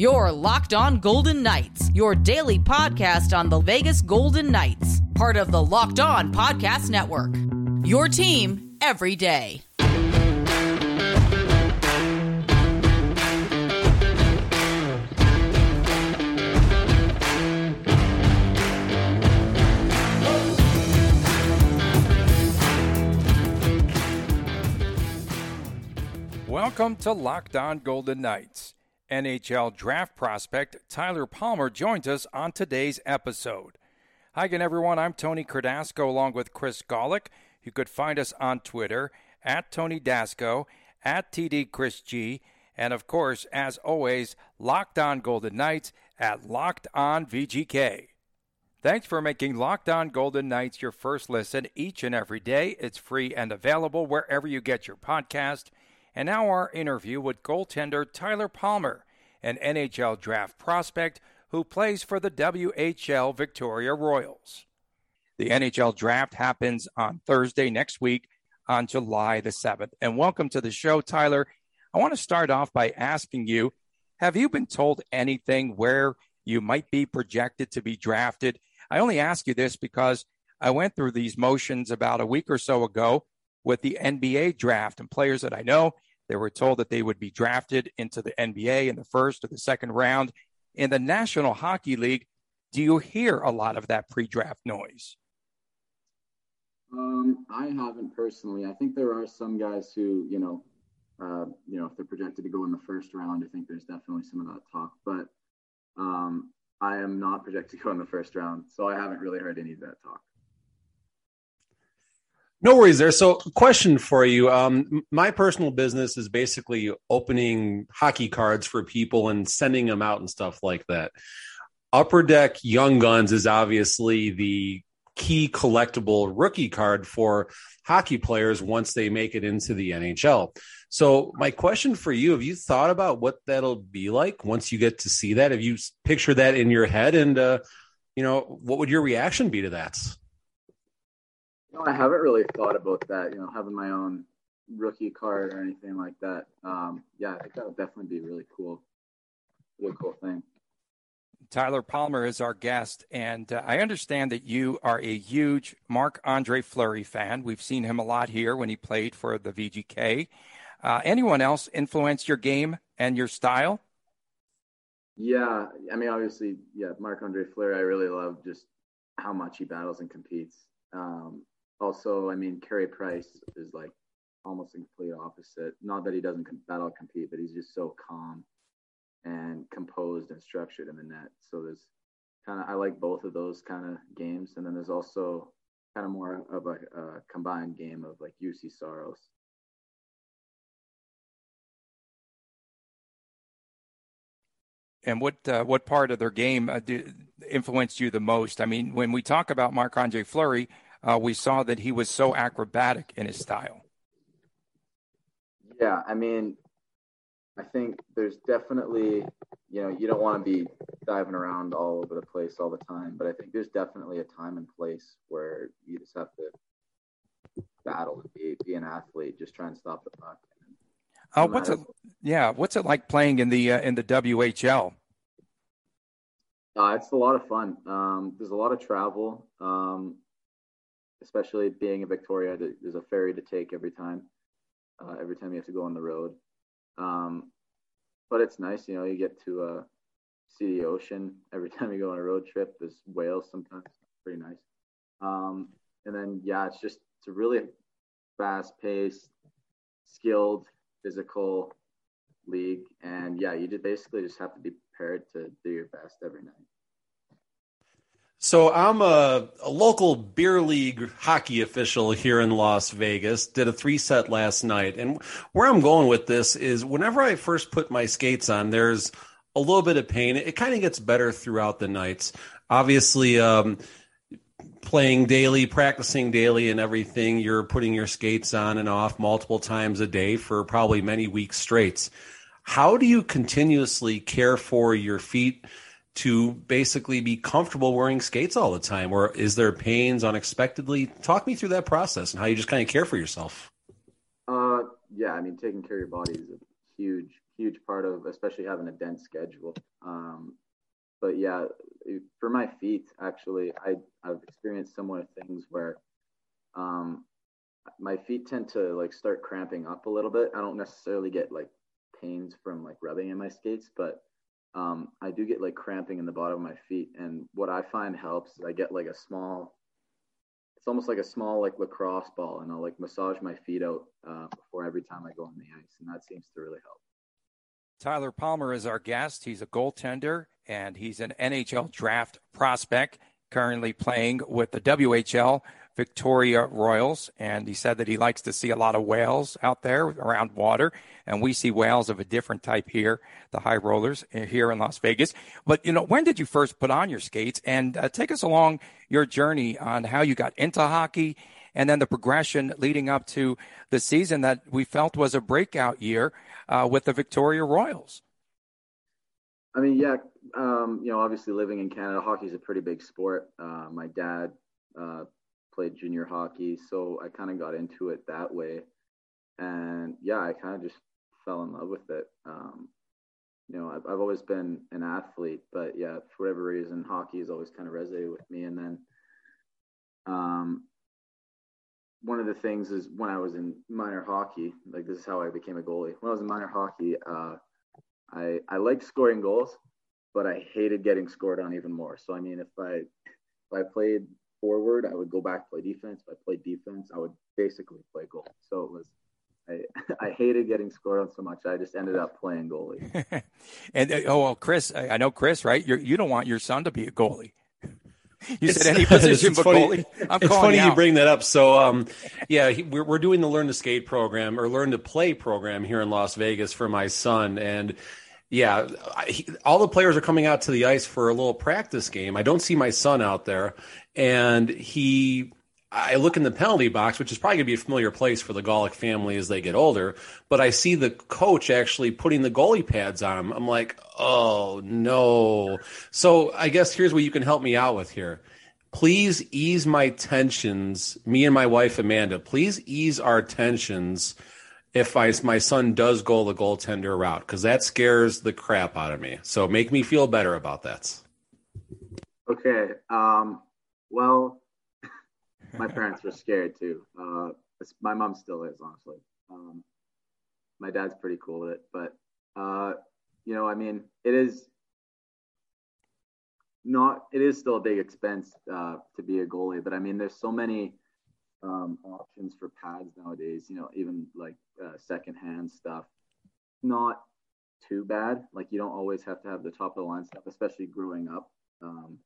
Your Locked On Golden Knights, your daily podcast on the Vegas Golden Knights, part of the Locked On Podcast Network. Your team every day. Welcome to Locked On Golden Knights. NHL draft prospect Tyler Palmer joins us on today's episode. Hi again, everyone. I'm Tony Cardasco along with Chris Golick. You could find us on Twitter at Tony Dasco, at TD Chris G, and of course, as always, Locked On Golden Knights at Locked On VGK. Thanks for making Locked On Golden Knights your first listen each and every day. It's free and available wherever you get your podcast. And now our interview with goaltender Tyler Palmer, an NHL draft prospect who plays for the WHL Victoria Royals. The NHL draft happens on Thursday next week on July the 7th. And welcome to the show, Tyler. I want to start off by asking you Have you been told anything where you might be projected to be drafted? I only ask you this because I went through these motions about a week or so ago with the NBA draft and players that I know. They were told that they would be drafted into the NBA in the first or the second round. In the National Hockey League, do you hear a lot of that pre draft noise? Um, I haven't personally. I think there are some guys who, you know, uh, you know, if they're projected to go in the first round, I think there's definitely some of that talk. But um, I am not projected to go in the first round, so I haven't really heard any of that talk. No worries there. So, question for you. Um, my personal business is basically opening hockey cards for people and sending them out and stuff like that. Upper Deck Young Guns is obviously the key collectible rookie card for hockey players once they make it into the NHL. So, my question for you have you thought about what that'll be like once you get to see that? Have you pictured that in your head? And, uh, you know, what would your reaction be to that? No, I haven't really thought about that. You know, having my own rookie card or anything like that. Um, yeah, I think that would definitely be really cool. Really cool thing. Tyler Palmer is our guest, and uh, I understand that you are a huge Marc Andre Fleury fan. We've seen him a lot here when he played for the VGK. Uh, anyone else influence your game and your style? Yeah, I mean, obviously, yeah, Marc Andre Fleury. I really love just how much he battles and competes. Um, also, I mean, Carey Price is like almost in complete opposite. Not that he doesn't battle compete, but he's just so calm and composed and structured in the net. So there's kind of I like both of those kind of games, and then there's also kind of more of a, a combined game of like Juuse Saros. And what uh, what part of their game uh, do, influenced you the most? I mean, when we talk about Marc Andre Fleury, uh, we saw that he was so acrobatic in his style. Yeah, I mean, I think there's definitely, you know, you don't want to be diving around all over the place all the time, but I think there's definitely a time and place where you just have to battle and be, be an athlete, just try and stop the puck. Oh, uh, what's it? Yeah, what's it like playing in the uh, in the WHL? Uh, it's a lot of fun. Um, there's a lot of travel. Um, especially being in Victoria, there's a ferry to take every time. Uh, every time you have to go on the road, um, but it's nice, you know. You get to uh, see the ocean every time you go on a road trip. There's whales sometimes, pretty nice. Um, and then yeah, it's just it's a really fast-paced, skilled, physical league, and yeah, you just basically just have to be prepared to do your best every night. So I'm a, a, local beer league hockey official here in Las Vegas. Did a three set last night, and where I'm going with this is whenever I first put my skates on, there's a little bit of pain. It kind of gets better throughout the nights. Obviously, um, playing daily, practicing daily, and everything. You're putting your skates on and off multiple times a day for probably many weeks straight. How do you continuously care for your feet? To basically be comfortable wearing skates all the time? Or is there pains unexpectedly? Talk me through that process and how you just kind of care for yourself. Uh, yeah, I mean, taking care of your body is a huge, huge part of, especially having a dense schedule. Um, but yeah, for my feet, actually, I I've experienced similar things where um, my feet tend to like start cramping up a little bit. I don't necessarily get like pains from like rubbing in my skates, but um, I do get like cramping in the bottom of my feet. And what I find helps is I get like a small, it's almost like a small like lacrosse ball, and I'll like massage my feet out uh, before every time I go on the ice, and that seems to really help. Tyler Palmer is our guest. He's a goaltender and he's an NHL draft prospect currently playing with the WHL Victoria Royals. And he said that he likes to see a lot of whales out there around water. And we see whales of a different type here, the high rollers uh, here in Las Vegas. But, you know, when did you first put on your skates? And uh, take us along your journey on how you got into hockey and then the progression leading up to the season that we felt was a breakout year uh, with the Victoria Royals. I mean, yeah, um, you know, obviously living in Canada, hockey is a pretty big sport. Uh, my dad uh, played junior hockey, so I kind of got into it that way. And yeah, I kind of just fell in love with it. Um, you know, I've, I've always been an athlete, but yeah, for whatever reason, hockey has always kind of resonated with me. And then, um, one of the things is when I was in minor hockey, like this is how I became a goalie. When I was in minor hockey, uh, I I liked scoring goals, but I hated getting scored on even more. So I mean, if I if I played forward, I would go back play defense. If I played defense, I would basically play goal. So it was I, I hated getting scored on so much. I just ended up playing goalie. and uh, oh well, Chris, I know Chris, right? You're, you don't want your son to be a goalie. You it's, said any position but funny, goalie. I'm it's funny you bring that up. So, um, yeah, he, we're, we're doing the Learn to Skate program or Learn to Play program here in Las Vegas for my son, and yeah, I, all the players are coming out to the ice for a little practice game. I don't see my son out there, and he. I look in the penalty box, which is probably going to be a familiar place for the Gallic family as they get older. But I see the coach actually putting the goalie pads on him. I'm like, oh no. So I guess here's what you can help me out with here. Please ease my tensions. Me and my wife Amanda, please ease our tensions if I, my son does go the goaltender route because that scares the crap out of me. So make me feel better about that. Okay. Um, well, my parents were scared too. Uh, my mom still is, honestly. Um, my dad's pretty cool with it, but uh, you know, I mean, it is not. It is still a big expense uh, to be a goalie, but I mean, there's so many um, options for pads nowadays. You know, even like uh, secondhand stuff, not too bad. Like you don't always have to have the top of the line stuff, especially growing up. Um,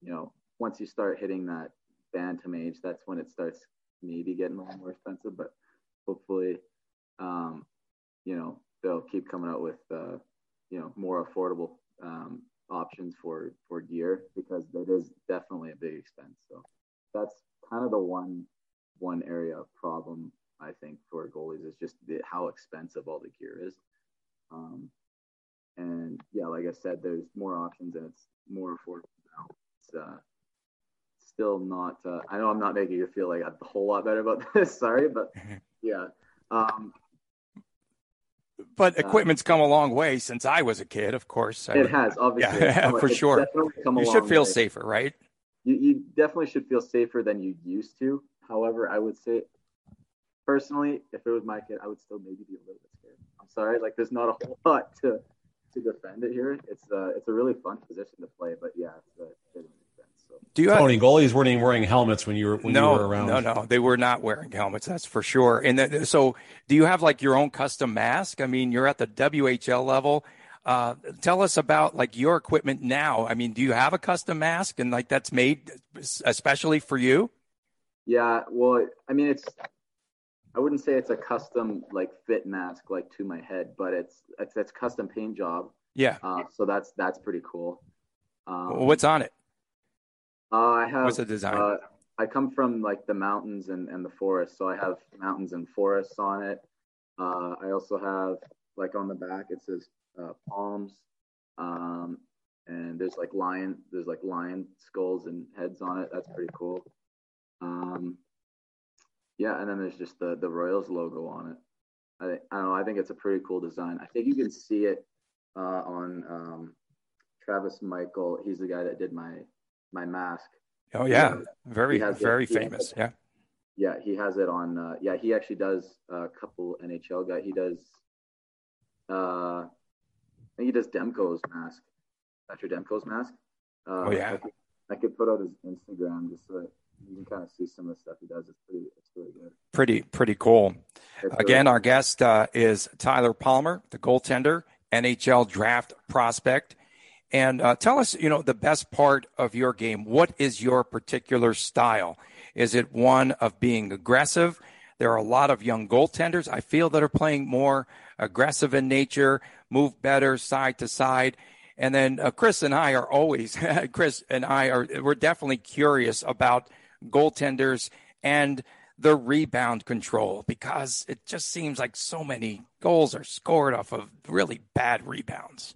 you know, once you start hitting that bantam age, that's when it starts maybe getting a little more expensive. But hopefully, um, you know, they'll keep coming out with uh, you know more affordable um, options for for gear because that is definitely a big expense. So that's kind of the one one area of problem I think for goalies is just the, how expensive all the gear is. Um, and yeah, like I said, there's more options and it's more affordable now. It's uh, still not. Uh, I know I'm not making you feel like a whole lot better about this. Sorry, but yeah. Um, but uh, equipment's come a long way since I was a kid. Of course, it has obviously. Yeah, for sure. You should feel way. safer, right? You, you definitely should feel safer than you used to. However, I would say personally, if it was my kid, I would still maybe be a little bit scared. I'm sorry, like there's not a whole lot to to defend it here. It's uh it's a really fun position to play, but yeah, it's a, it's so. Do you Tony have, goalies weren't even wearing helmets when you were when no, you were around? No, no, they were not wearing helmets. That's for sure. And the, so, do you have like your own custom mask? I mean, you're at the WHL level. Uh, tell us about like your equipment now. I mean, do you have a custom mask and like that's made especially for you? Yeah, well, I mean, it's I wouldn't say it's a custom like fit mask like to my head, but it's it's, it's custom paint job. Yeah. Uh, so that's that's pretty cool. Um, What's on it? Uh, I have. What's the design? Uh, I come from like the mountains and, and the forest, so I have mountains and forests on it. Uh, I also have like on the back it says uh, palms, um, and there's like lion, there's like lion skulls and heads on it. That's pretty cool. Um, yeah, and then there's just the the Royals logo on it. I, I don't know. I think it's a pretty cool design. I think you can see it uh, on um, Travis Michael. He's the guy that did my my mask. Oh yeah, very very it, famous. Yeah. Yeah, he has it on. Uh, yeah, he actually does a couple NHL guy. He does. Uh, I think he does Demko's mask. That's your Demko's mask. Uh, oh yeah. I could, I could, put out his Instagram just so that you can kind of see some of the stuff he does. It's pretty. It's really good. Pretty pretty cool. It's Again, really our guest uh, is Tyler Palmer, the goaltender, NHL draft prospect. And uh, tell us, you know, the best part of your game. What is your particular style? Is it one of being aggressive? There are a lot of young goaltenders I feel that are playing more aggressive in nature, move better side to side. And then uh, Chris and I are always, Chris and I are, we're definitely curious about goaltenders and the rebound control because it just seems like so many goals are scored off of really bad rebounds.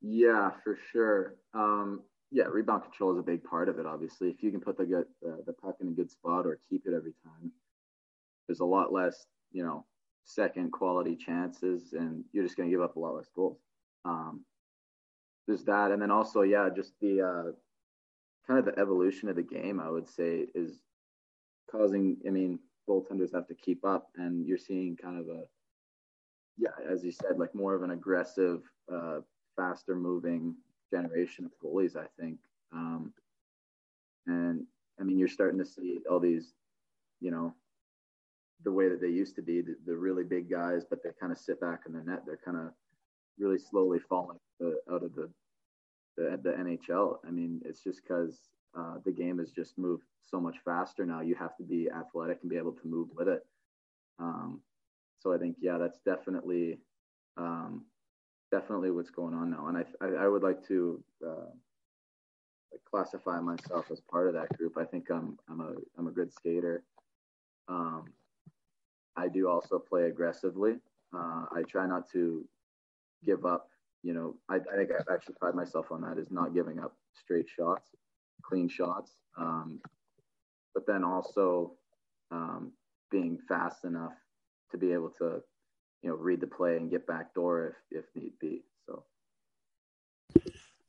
Yeah, for sure. Um, yeah, rebound control is a big part of it. Obviously, if you can put the good uh, the puck in a good spot or keep it every time, there's a lot less, you know, second quality chances, and you're just going to give up a lot less goals. Um, there's that, and then also, yeah, just the uh, kind of the evolution of the game. I would say is causing. I mean, goaltenders have to keep up, and you're seeing kind of a, yeah, as you said, like more of an aggressive. Uh, faster moving generation of goalies, I think. Um, and I mean, you're starting to see all these, you know, the way that they used to be, the, the really big guys, but they kind of sit back in the net. They're kind of really slowly falling the, out of the, the, the NHL. I mean, it's just because uh, the game has just moved so much faster now. You have to be athletic and be able to move with it. Um, so I think, yeah, that's definitely um, definitely what's going on now. And I, I, I would like to uh, classify myself as part of that group. I think I'm, I'm a, I'm a good skater. Um, I do also play aggressively. Uh, I try not to give up. You know, I, I think I actually pride myself on that is not giving up straight shots, clean shots. Um, but then also um, being fast enough to be able to you know read the play and get back door if if need be. So.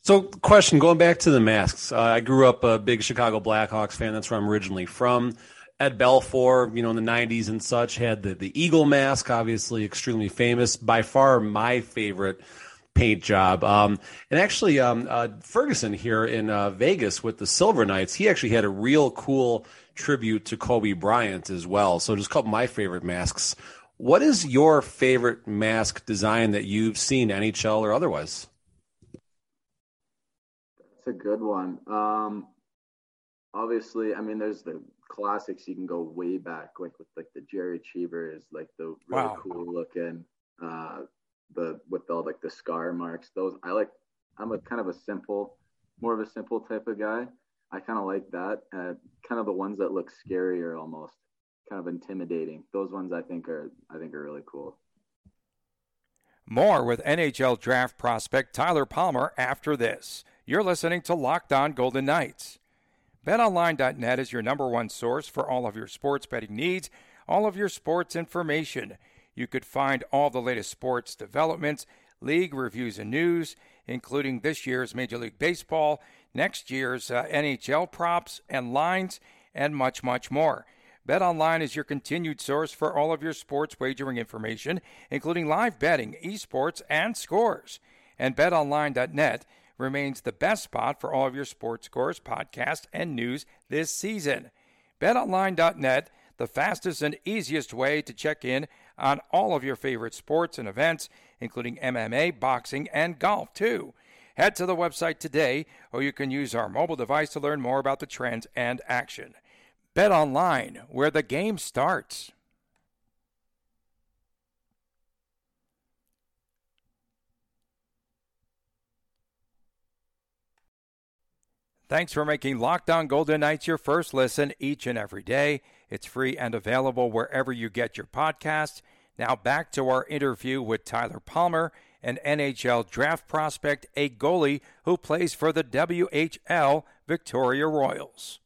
So, question going back to the masks. Uh, I grew up a big Chicago Blackhawks fan. That's where I'm originally from. Ed Belfour, you know, in the 90s and such, had the, the Eagle mask, obviously extremely famous. By far my favorite paint job. Um, and actually, um, uh, Ferguson here in uh, Vegas with the Silver Knights, he actually had a real cool tribute to Kobe Bryant as well. So, just a couple of my favorite masks what is your favorite mask design that you've seen, NHL or otherwise? That's a good one. Um, obviously, I mean, there's the classics. You can go way back, like with like the Gerry Cheevers like the really wow. cool looking, uh, the with all like the scar marks. Those I like. I'm a kind of a simple, more of a simple type of guy. I kind of like that. Uh, kind of the ones that look scarier almost kind of intimidating. Those ones I think are I think are really cool. More with NHL draft prospect Tyler Palmer after this. You're listening to Locked On Golden Knights. BetOnline.net is your number one source for all of your sports betting needs, all of your sports information. You could find all the latest sports developments, league reviews, and news, including this year's Major League Baseball, next year's uh, NHL props and lines, and much, much more. BetOnline is your continued source for all of your sports wagering information, including live betting, esports, and scores. And BetOnline.net remains the best spot for all of your sports scores, podcasts, and news this season. BetOnline.net, the fastest and easiest way to check in on all of your favorite sports and events, including MMA, boxing, and golf, too. Head to the website today, or you can use our mobile device to learn more about the trends and action. Bet online, where the game starts. Thanks for making Locked On Golden Knights your first listen each and every day. It's free and available wherever you get your podcasts. Now back to our interview with Tyler Palmer, an NHL draft prospect, a goalie who plays for the WHL Victoria Royals.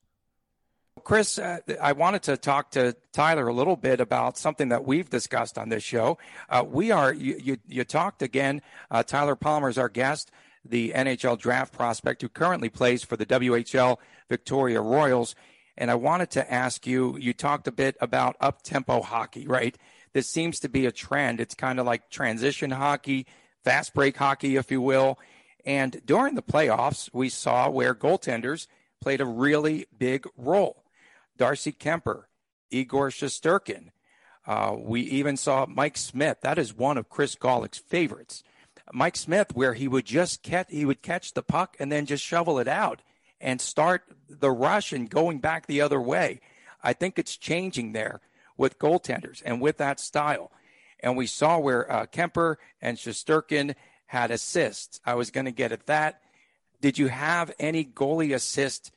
Chris, uh, I wanted to talk to Tyler a little bit about something that we've discussed on this show. Uh, we are, you, you, you talked again, uh, Tyler Palmer is our guest, the NHL draft prospect who currently plays for the WHL Victoria Royals. And I wanted to ask you, you talked a bit about up tempo hockey, right? This seems to be a trend. It's kind of like transition hockey, fast break hockey, if you will. And during the playoffs, we saw where goaltenders played a really big role. Darcy Kuemper, Igor Shesterkin. Uh, we even saw Mike Smith. That is one of Chris Gawlik's favorites. Mike Smith, where he would just catch, he would catch the puck and then just shovel it out and start the rush and going back the other way. I think it's changing there with goaltenders and with that style. And we saw where uh, Kuemper and Shesterkin had assists. I was going to get at that. Did you have any goalie assist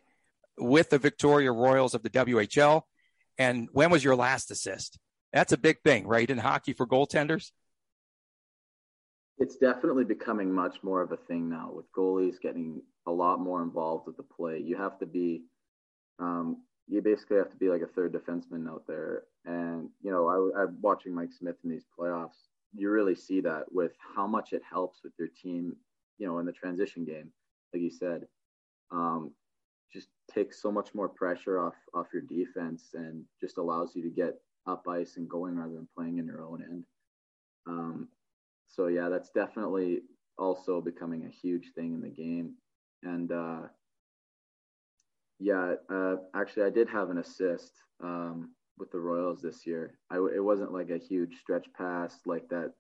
with the Victoria Royals of the WHL? And when was your last assist? That's a big thing, right, in hockey for goaltenders? It's definitely becoming much more of a thing now with goalies getting a lot more involved with the play. You have to be, um, you basically have to be like a third defenseman out there. And, you know, I, I'm watching Mike Smith in these playoffs. You really see that with how much it helps with your team, you know, in the transition game, like you said. Um, just takes so much more pressure off off your defense and just allows you to get up ice and going rather than playing in your own end. Um, so yeah, that's definitely also becoming a huge thing in the game. And uh, yeah, uh, actually, I did have an assist um, with the Royals this year. I, it wasn't like a huge stretch pass like that,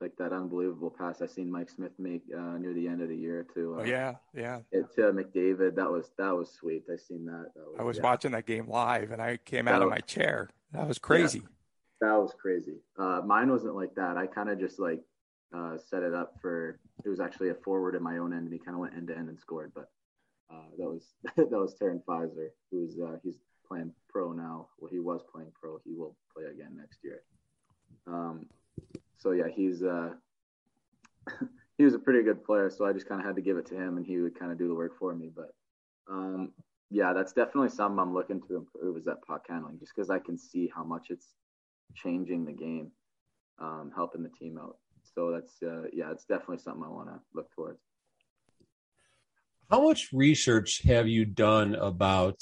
like that unbelievable pass I seen Mike Smith make uh, near the end of the year to. Uh, oh yeah, yeah. It, to McDavid, that was that was sweet. I seen that. that was, I was yeah. watching that game live, and I came that out was, of my chair. That was crazy. Yeah that was crazy. Uh, mine wasn't like that. I kind of just like uh, set it up for. It was actually a forward in my own end, and he kind of went end to end and scored. But uh, that was that was Tarun Fizer, who's uh, he's playing pro now. Well, he was playing pro. He will play again next year. Um, so yeah, he's uh, he was a pretty good player. So I just kind of had to give it to him, and he would kind of do the work for me. But um, yeah, that's definitely something I'm looking to improve is that puck handling, just because I can see how much it's changing the game, um, helping the team out. So that's uh, yeah, it's definitely something I want to look towards. How much research have you done about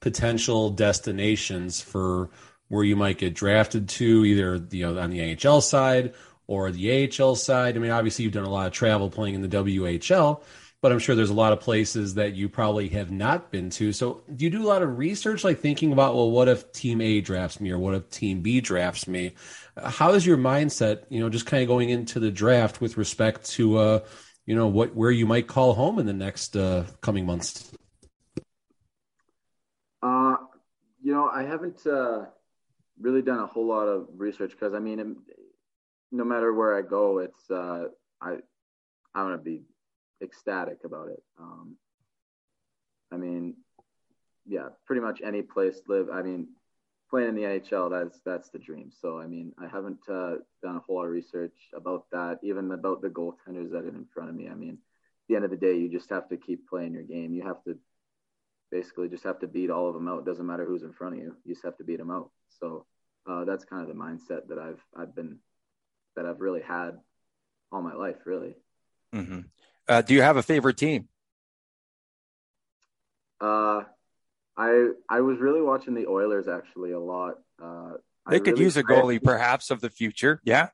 potential destinations for where you might get drafted to, either you know on the NHL side or the AHL side? I mean, obviously you've done a lot of travel playing in the WHL, but I'm sure there's a lot of places that you probably have not been to. So, do you do a lot of research, like thinking about, well, what if Team A drafts me or what if Team B drafts me? How is your mindset, you know, just kind of going into the draft with respect to, uh, you know, what where you might call home in the next uh, coming months? Uh, you know, I haven't uh, really done a whole lot of research because I mean, no matter where I go, it's uh, I I want to be ecstatic about it. Um, I mean, yeah, pretty much any place live. I mean, playing in the NHL, that's that's the dream. So I mean, I haven't uh, done a whole lot of research about that, even about the goaltenders that are in front of me. I mean, at the end of the day, you just have to keep playing your game. You have to basically just have to beat all of them out. It doesn't matter who's in front of you. You just have to beat them out. So uh, that's kind of the mindset that I've I've been that I've really had all my life, really. Mm-hmm. Uh, do you have a favorite team? Uh, I I was really watching the Oilers actually a lot. Uh, they I could really use a goalie, perhaps, of the future. Yeah.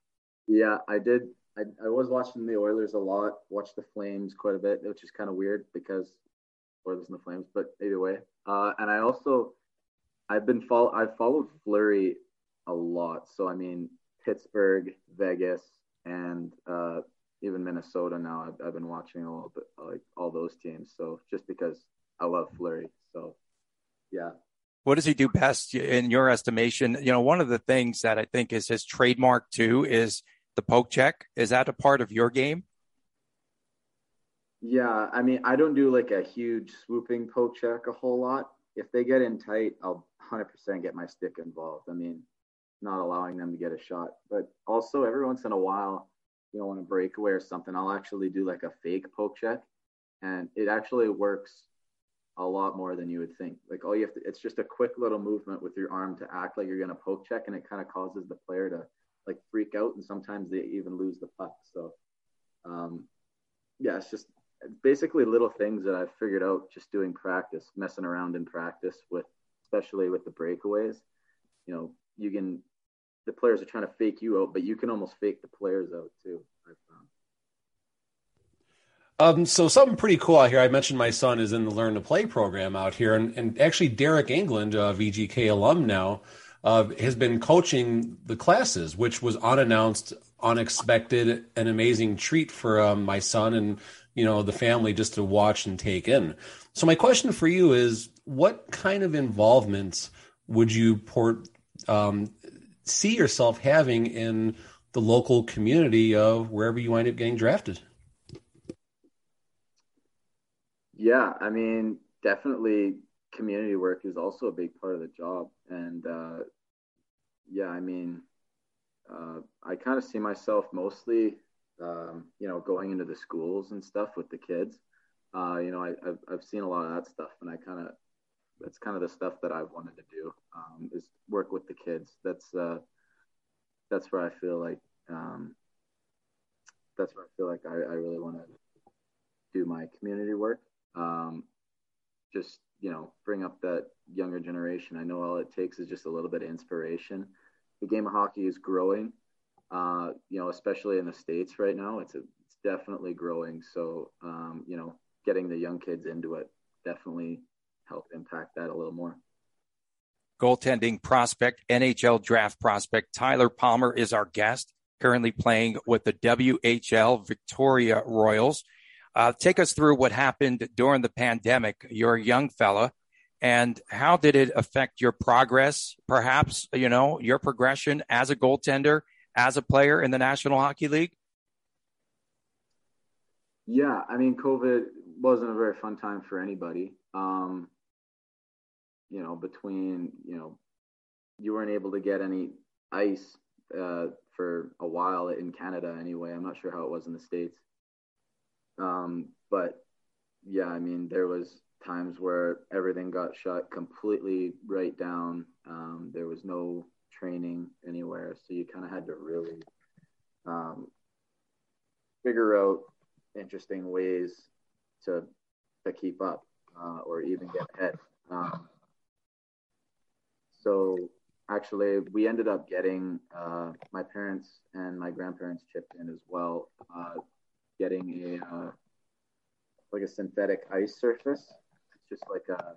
Yeah, I did. I, I was watching the Oilers a lot. Watched the Flames quite a bit, which is kind of weird because Oilers and the Flames. But either way, uh, and I also I've been follow I've followed Fleury a lot. So I mean Pittsburgh, Vegas, and uh, even Minnesota now. I've, I've been watching a little bit like all those teams. So just because I love Fleury, so yeah. What does he do best in your estimation? You know, one of the things that I think is his trademark too is the poke check. Is that a part of your game? Yeah, I mean, I don't do like a huge swooping poke check a whole lot. If they get in tight, I'll 100% get my stick involved. I mean, not allowing them to get a shot. But also, every once in a while, you know, on a breakaway or something, I'll actually do like a fake poke check, and it actually works a lot more than you would think. Like all you have to, it's just a quick little movement with your arm to act like you're going to poke check, and it kind of causes the player to like freak out, and sometimes they even lose the puck. So, um, yeah, it's just basically little things that I've figured out just doing practice, messing around in practice with, especially with the breakaways. You know, you can, the players are trying to fake you out, but you can almost fake the players out too. Um, so something pretty cool out here. I mentioned my son is in the Learn to Play program out here, and, and actually Deryk Engelland, a VGK alum now, uh, has been coaching the classes, which was unannounced, unexpected, an amazing treat for um, my son and you know the family just to watch and take in. So my question for you is, what kind of involvement would you port, um, see yourself having in the local community of wherever you wind up getting drafted? Yeah, I mean, definitely community work is also a big part of the job. And uh, yeah, I mean, uh, I kind of see myself mostly, um, you know, going into the schools and stuff with the kids. Uh, you know, I, have I've seen a lot of that stuff, and I kind of that's kind of the stuff that I've wanted to do um, is work with the kids. That's uh, that's where I feel like um, that's where I feel like I, I really want to do my community work um, just you know bring up that younger generation. I know all it takes is just a little bit of inspiration. The game of hockey is growing, uh, you know, especially in the states right now. It's a, it's definitely growing. So um, you know, getting the young kids into it definitely help impact that a little more. Goaltending prospect, NHL draft prospect Tyler Palmer is our guest. Currently playing with the WHL Victoria Royals. Uh, take us through what happened during the pandemic. You're a young fella, and how did it affect your progress? Perhaps you know your progression as a goaltender, as a player in the National Hockey League. Yeah, I mean, COVID wasn't a very fun time for anybody. Um, you know, between you know, you weren't able to get any ice uh, for a while in Canada anyway. I'm not sure how it was in the states. Um, but yeah, I mean, there was times where everything got shut completely right down. Um, there was no training anywhere, so you kind of had to really um, figure out interesting ways to to keep up uh, or even get ahead. Um, so actually, we ended up getting uh, my parents and my grandparents chipped in as well. Uh, getting a uh, like a synthetic ice surface. It's just like a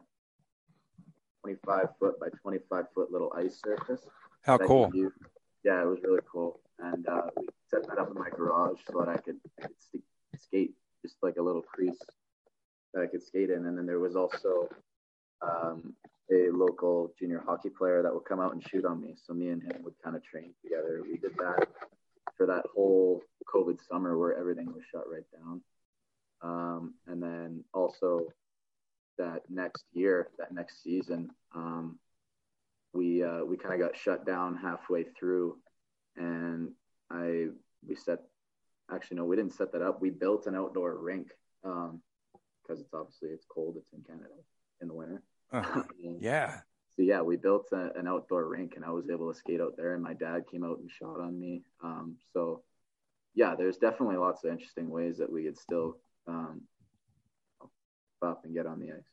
25 foot by 25 foot little ice surface. How cool! Yeah, it was really cool, and uh, we set that up in my garage so that I could, I could skate just like a little crease that I could skate in, and then there was also um, a local junior hockey player that would come out and shoot on me. So me and him would kind of train together. We did that for that whole COVID summer where everything was shut right down. Um, and then also that next year, that next season, um, we uh, we kind of got shut down halfway through, and I we set actually no, we didn't set that up. We built an outdoor rink because um, it's obviously it's cold. It's in Canada in the winter. Uh, yeah. So yeah, we built a, an outdoor rink, and I was able to skate out there. And my dad came out and shot on me. Um, so yeah, there's definitely lots of interesting ways that we could still um, up and get on the ice.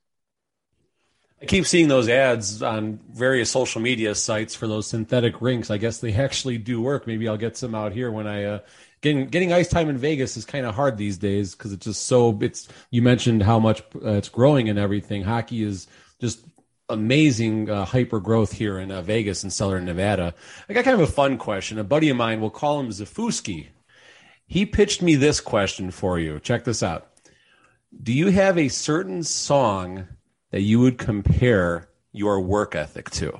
I keep seeing those ads on various social media sites for those synthetic rinks. I guess they actually do work. Maybe I'll get some out here when I uh, getting getting ice time in Vegas is kind of hard these days because it's just so. It's you mentioned how much uh, it's growing and everything. Hockey is just amazing uh, hyper growth here in uh, Vegas and Southern Nevada. I got kind of a fun question. A buddy of mine, we'll call him Zafuski. He pitched me this question for you. Check this out. Do you have a certain song that you would compare your work ethic to?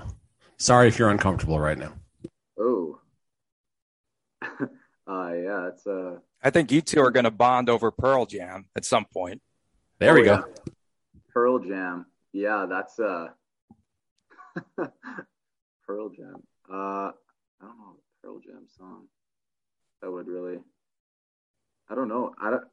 Sorry if you're uncomfortable right now. Oh. uh, yeah, it's uh I think you two are going to bond over Pearl Jam at some point. There oh, we go. Yeah. Pearl Jam. Yeah, that's uh Pearl Jam. Uh I don't know Pearl Jam song that would really I don't know. I don't.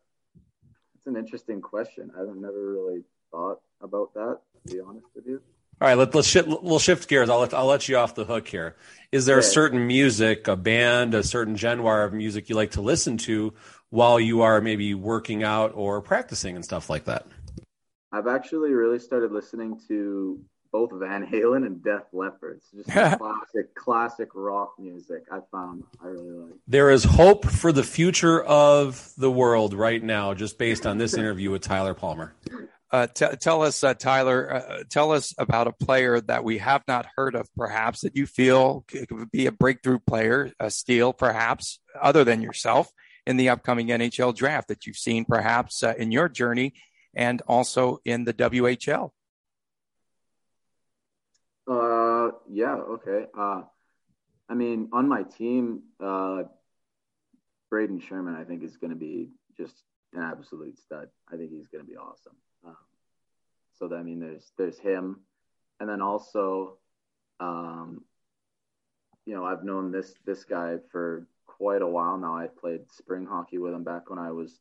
It's an interesting question. I've never really thought about that. To be honest with you. All right, let, let's shift, we'll shift gears. I'll let, I'll let you off the hook here. Is there yeah. a certain music, a band, a certain genre of music you like to listen to while you are maybe working out or practicing and stuff like that? I've actually really started listening to both Van Halen and Def Leppard. It's just classic, classic rock music. I found I really like. There is hope for the future of the world right now, just based on this interview with Tyler Palmer. Uh, t- tell us, uh, Tyler, uh, tell us about a player that we have not heard of, perhaps that you feel could be a breakthrough player, a steal, perhaps, other than yourself in the upcoming NHL draft that you've seen, perhaps, uh, in your journey and also in the WHL. Uh, yeah, okay. Uh, I mean, on my team, uh, Brayden Schuurman, I think is going to be just an absolute stud. I think he's going to be awesome. Um, so that, I mean, there's there's him, and then also, um, you know, I've known this this guy for quite a while now. I played spring hockey with him back when I was,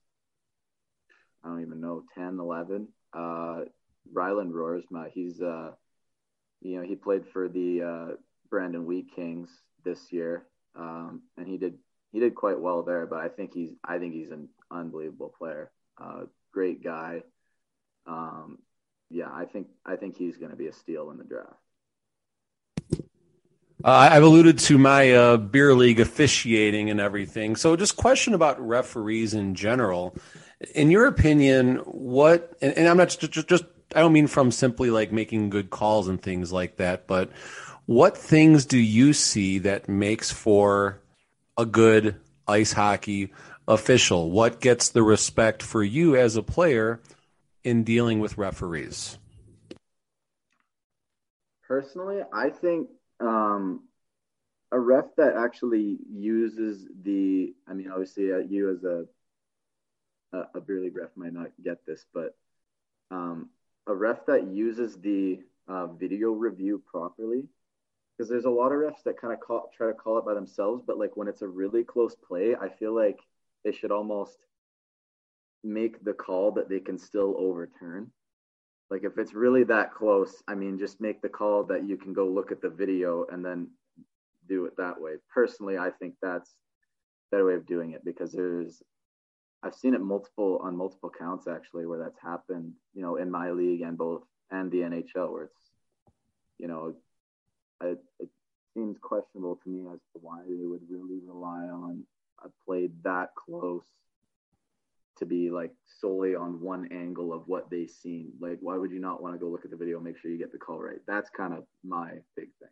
I don't even know, 10, 11. Uh, Ryland Roersma, he's, uh, you know, he played for the uh, Brandon Wheat Kings this year, um, and he did he did quite well there. But I think he's I think he's an unbelievable player, uh, great guy. Um, yeah, I think I think he's going to be a steal in the draft. Uh, I've alluded to my uh, beer league officiating and everything. So, just question about referees in general. In your opinion, what? And, and I'm not just, just, I don't mean from simply like making good calls and things like that, but what things do you see that makes for a good ice hockey official? What gets the respect for you as a player in dealing with referees? Personally, I think um, a ref that actually uses the, I mean, obviously, uh, you as a, a, a beer league ref might not get this, but um, a ref that uses the uh, video review properly because there's a lot of refs that kind of try to call it by themselves, but like when it's a really close play, I feel like they should almost make the call that they can still overturn. Like if it's really that close, I mean, just make the call that you can go look at the video and then do it that way. Personally, I think that's better way of doing it because there's I've seen it multiple on multiple counts actually where that's happened, you know, in my league and both and the NHL where it's, you know, it, it seems questionable to me as to why they would really rely on a play that close to be like solely on one angle of what they seen. Like, why would you not want to go look at the video, make sure you get the call right? That's kind of my big thing.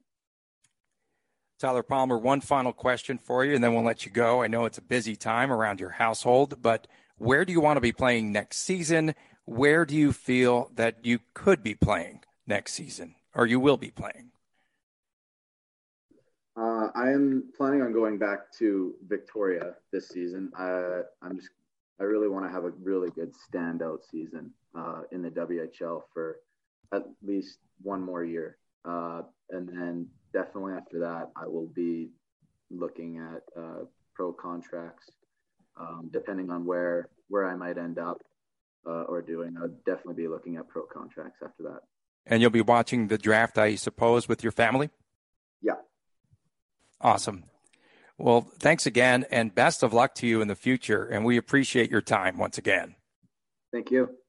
Tyler Palmer, one final question for you, and then we'll let you go. I know it's a busy time around your household, but where do you want to be playing next season? Where do you feel that you could be playing next season, or you will be playing? Uh, I am planning on going back to Victoria this season. I, I'm just, I really want to have a really good standout season uh, in the WHL for at least one more year, uh, and then definitely after that, I will be looking at uh, pro contracts, um, depending on where where I might end up uh, or doing. I'll definitely be looking at pro contracts after that. And you'll be watching the draft, I suppose, with your family. Yeah. Awesome. Well, thanks again, and best of luck to you in the future. And we appreciate your time once again. Thank you.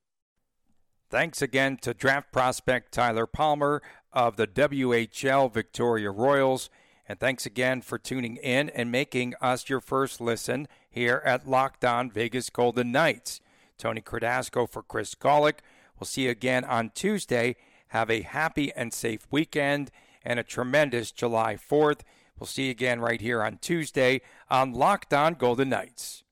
Thanks again to draft prospect Tyler Palmer of the WHL Victoria Royals. And thanks again for tuning in and making us your first listen here at Locked On Vegas Golden Knights. Tony Cardasco for Chris Golick. We'll see you again on Tuesday. Have a happy and safe weekend and a tremendous July 4th. We'll see you again right here on Tuesday on Locked On Golden Knights.